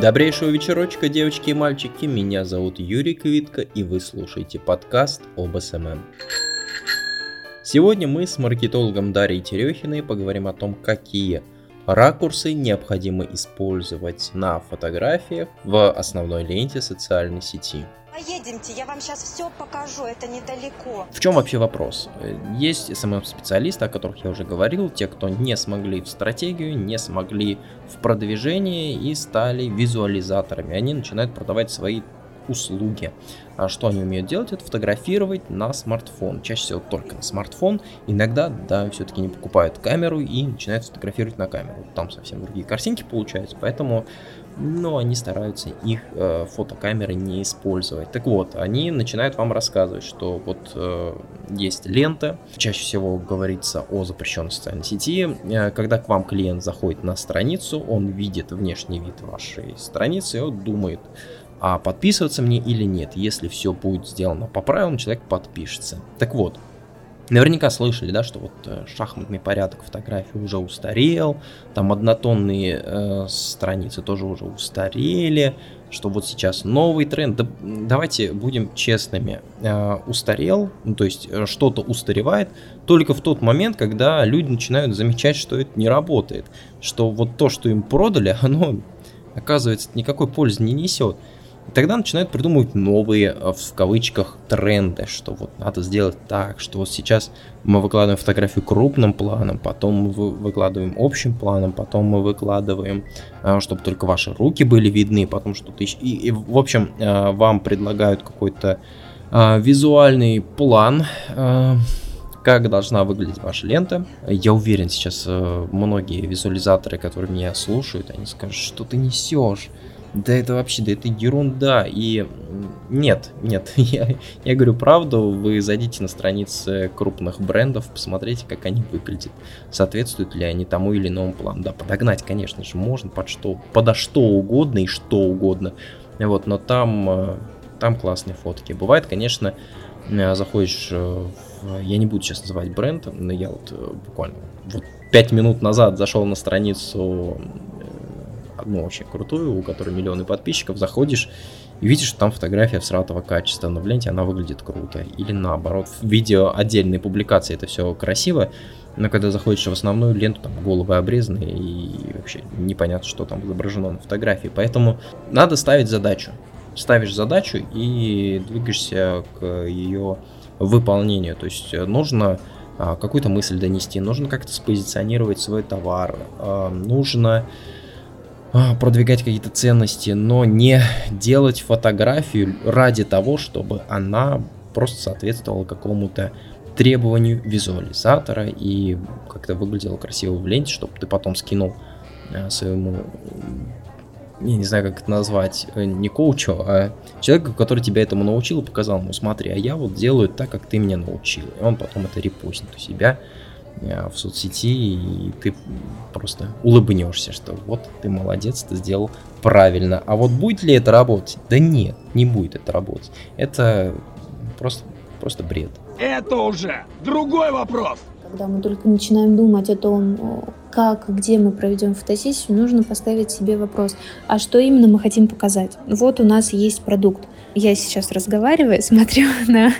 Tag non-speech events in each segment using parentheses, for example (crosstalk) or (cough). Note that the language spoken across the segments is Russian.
Добрейшего вечерочка, девочки и мальчики. Меня зовут Юрий Квитко, и вы слушаете подкаст об SMM. Сегодня мы с маркетологом Дарьей Терехиной поговорим о том, какие ракурсы необходимо использовать на фотографиях в основной ленте социальной сети. Поедемте, я вам сейчас все покажу, это недалеко. В чем вообще вопрос? Есть SMM-специалисты, о которых я уже говорил, те, кто не смогли в стратегию, не смогли в продвижении и стали визуализаторами. Они начинают продавать свои услуги. А что они умеют делать? Это фотографировать на смартфон. Чаще всего только на смартфон. Иногда, да, все-таки не покупают камеру и начинают фотографировать на камеру. Там совсем другие картинки получаются, поэтому но они стараются их э, фотокамеры не использовать. Так вот, они начинают вам рассказывать, что вот э, есть лента, чаще всего говорится о запрещенной социальной сети. Э, когда к вам клиент заходит на страницу, он видит внешний вид вашей страницы и он думает, а подписываться мне или нет. Если все будет сделано по правилам, человек подпишется. Так вот, Наверняка слышали, да, что вот э, шахматный порядок фотографии уже устарел, там однотонные э, страницы тоже уже устарели, что вот сейчас новый тренд. Да, давайте будем честными, э, устарел, ну, то есть э, что-то устаревает только в тот момент, когда люди начинают замечать, что это не работает, что вот то, что им продали, (laughs) оно оказывается никакой пользы не несет. И тогда начинают придумывать новые, э, в кавычках, тренды, что вот надо сделать так, что вот сейчас мы выкладываем фотографию крупным планом, потом мы выкладываем общим планом, потом мы выкладываем, э, чтобы только ваши руки были видны, потом что-то еще. И, и, в общем, э, вам предлагают какой-то визуальный план, как должна выглядеть ваша лента. Я уверен, сейчас многие визуализаторы, которые меня слушают, они скажут, что ты несешь да это вообще, да это ерунда. И нет, нет, (laughs) я, я говорю правду, вы зайдите на страницы крупных брендов, посмотрите, как они выглядят. Соответствуют ли они тому или иному плану. Да, подогнать, конечно же, можно под что, подо что угодно и что угодно. Вот, но там, э, там классные фотки. Бывает, конечно, э, заходишь в... Я не буду сейчас называть бренд, но я вот э, буквально вот 5 минут назад зашел на страницу одну очень крутую, у которой миллионы подписчиков, заходишь и видишь, что там фотография всратого качества, но ленте она выглядит круто. Или наоборот, в видео отдельной публикации это все красиво, но когда заходишь в основную ленту, там головы обрезаны и вообще непонятно, что там изображено на фотографии. Поэтому надо ставить задачу. Ставишь задачу и двигаешься к ее выполнению. То есть нужно а, какую-то мысль донести, нужно как-то спозиционировать свой товар, а, нужно продвигать какие-то ценности, но не делать фотографию ради того, чтобы она просто соответствовала какому-то требованию визуализатора и как-то выглядела красиво в ленте, чтобы ты потом скинул а, своему, я не знаю, как это назвать, э, не коучу, а человеку, который тебя этому научил, показал ему, смотри, а я вот делаю так, как ты меня научил. И он потом это репостит у себя Э, в соцсети, и ты просто улыбнешься, что вот ты молодец, ты сделал правильно. А вот будет ли это работать? Да нет, не будет это работать. Это просто, просто бред. Это уже другой вопрос. Когда мы только начинаем думать о том, как, где мы проведем фотосессию, нужно поставить себе вопрос, а что именно мы хотим показать? Вот у нас есть продукт. Я сейчас разговариваю, (laughs) смотрю на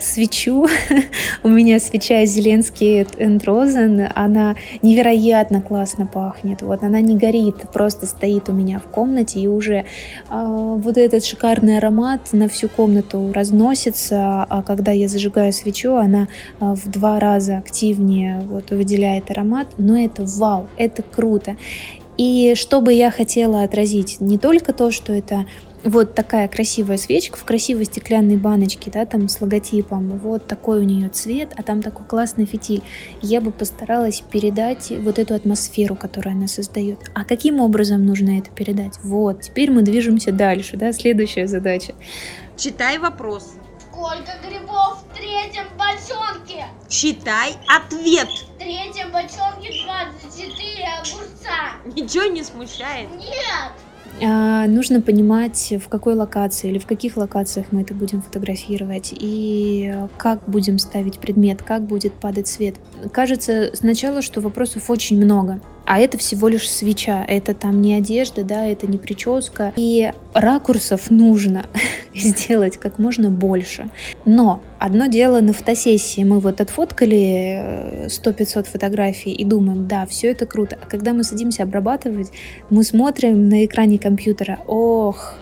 свечу. (laughs) У меня свеча Зеленский and Rosen, она невероятно классно пахнет. Вот она не горит, просто стоит у меня в комнате и уже а, вот этот шикарный аромат на всю комнату разносится, а когда я зажигаю свечу, она а, в два раза активнее вот выделяет аромат. Но это вау, это круто. И что бы я хотела отразить, не только то, что это вот такая красивая свечка в красивой стеклянной баночке, да, там с логотипом, вот такой у нее цвет, а там такой классный фитиль. Я бы постаралась передать вот эту атмосферу, которую она создает. А каким образом нужно это передать? Вот, теперь мы движемся дальше, да, следующая задача. Читай вопрос. Сколько грибов в третьем бочонке? Читай ответ. В третьем бочонке 24 огурца. Ничего не смущает? Нет. А, нужно понимать, в какой локации или в каких локациях мы это будем фотографировать и как будем ставить предмет, как будет падать свет. Кажется сначала, что вопросов очень много, а это всего лишь свеча, это там не одежда, да, это не прическа. И ракурсов нужно (laughs) (laughs) сделать как можно больше. Но одно дело на фотосессии, мы вот отфоткали 100-500 фотографий и думаем, да, все это круто. А когда мы садимся обрабатывать, мы смотрим на экране компьютера, ох,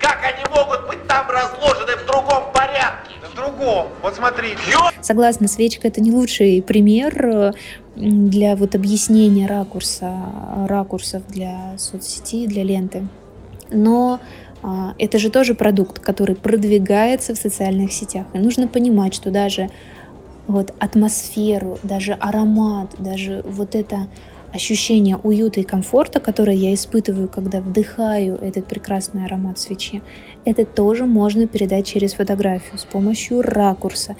как они могут быть там разложены в другом порядке? В другом. Вот смотри. Согласна, свечка это не лучший пример для вот объяснения ракурса, ракурсов для соцсети, для ленты. Но это же тоже продукт, который продвигается в социальных сетях. И нужно понимать, что даже вот атмосферу, даже аромат, даже вот это ощущение уюта и комфорта, которое я испытываю, когда вдыхаю этот прекрасный аромат свечи, это тоже можно передать через фотографию с помощью ракурса.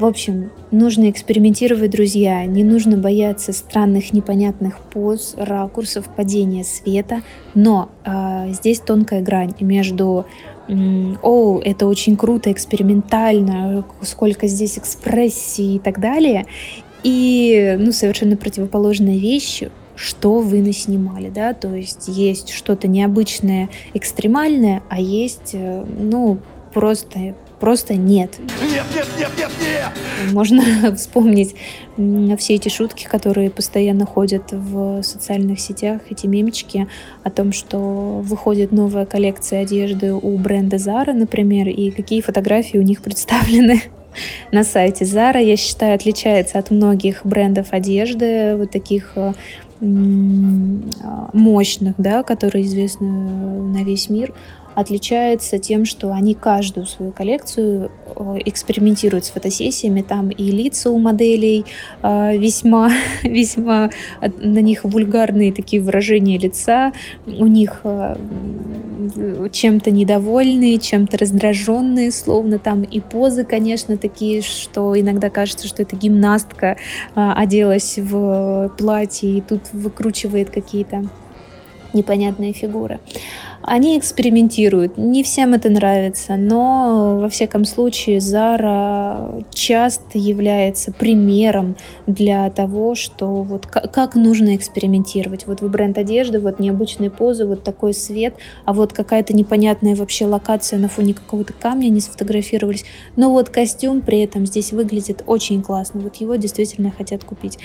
В общем, нужно экспериментировать, друзья. Не нужно бояться странных, непонятных поз, ракурсов, падения света. Но э, здесь тонкая грань между «О, это очень круто, экспериментально, сколько здесь экспрессии и так далее», и ну, совершенно противоположная вещь, что вы наснимали, да, то есть есть что-то необычное, экстремальное, а есть, э, ну, просто просто нет. Нет, нет, нет, нет, нет! Можно (laughs) вспомнить все эти шутки, которые постоянно ходят в социальных сетях, эти мемчики о том, что выходит новая коллекция одежды у бренда Zara, например, и какие фотографии у них представлены (laughs) на сайте Zara, я считаю, отличается от многих брендов одежды, вот таких э, мощных, да, которые известны на весь мир отличается тем, что они каждую свою коллекцию э, экспериментируют с фотосессиями. Там и лица у моделей э, весьма, (laughs) весьма на них вульгарные такие выражения лица. У них э, чем-то недовольные, чем-то раздраженные, словно там и позы, конечно, такие, что иногда кажется, что это гимнастка оделась в платье и тут выкручивает какие-то непонятные фигуры. Они экспериментируют. Не всем это нравится, но во всяком случае Zara часто является примером для того, что вот как нужно экспериментировать. Вот вы бренд одежды, вот необычные позы, вот такой свет, а вот какая-то непонятная вообще локация на фоне какого-то камня не сфотографировались. Но вот костюм при этом здесь выглядит очень классно. Вот его действительно хотят купить.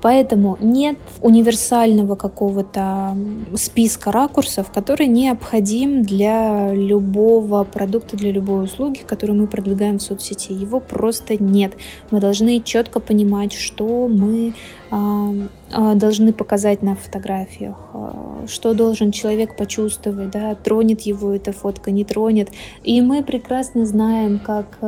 Поэтому нет универсального какого-то списка ракурсов, который необходим для любого продукта, для любой услуги, которую мы продвигаем в соцсети. Его просто нет. Мы должны четко понимать, что мы а, а, должны показать на фотографиях, а, что должен человек почувствовать, да, тронет его эта фотка, не тронет. И мы прекрасно знаем, как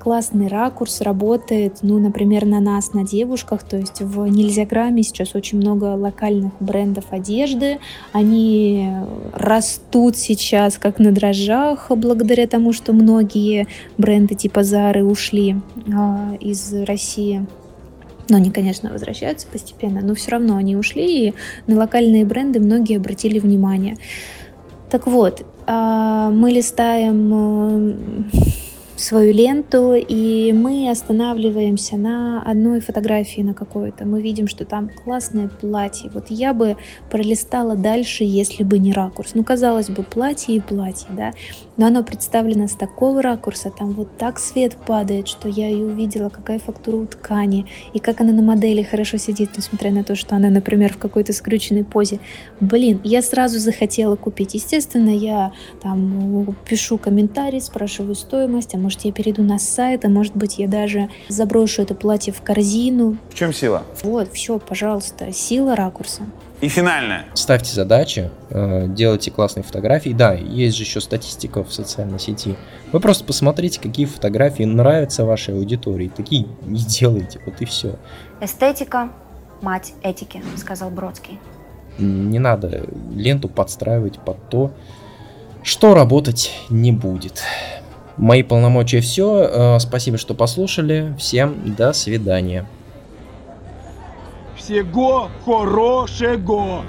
классный ракурс работает, ну, например, на нас, на девушках, то есть в Нельзяграмме сейчас очень много локальных брендов одежды, они растут сейчас как на дрожжах, благодаря тому, что многие бренды типа Зары ушли а, из России. Но они, конечно, возвращаются постепенно, но все равно они ушли, и на локальные бренды многие обратили внимание. Так вот, а, мы листаем свою ленту, и мы останавливаемся на одной фотографии на какой-то. Мы видим, что там классное платье. Вот я бы пролистала дальше, если бы не ракурс. Ну, казалось бы, платье и платье, да, но оно представлено с такого ракурса, там вот так свет падает, что я и увидела, какая фактура у ткани, и как она на модели хорошо сидит, несмотря на то, что она, например, в какой-то скрюченной позе. Блин, я сразу захотела купить. Естественно, я там пишу комментарий, спрашиваю стоимость, а может я перейду на сайт, а может быть я даже заброшу это платье в корзину. В чем сила? Вот, все, пожалуйста, сила ракурса. И финальное. Ставьте задачи, э, делайте классные фотографии. Да, есть же еще статистика в социальной сети. Вы просто посмотрите, какие фотографии нравятся вашей аудитории. Такие не делайте, вот и все. Эстетика – мать этики, сказал Бродский. Не надо ленту подстраивать под то, что работать не будет. Мои полномочия все. Э, спасибо, что послушали. Всем до свидания. Всего хорошего!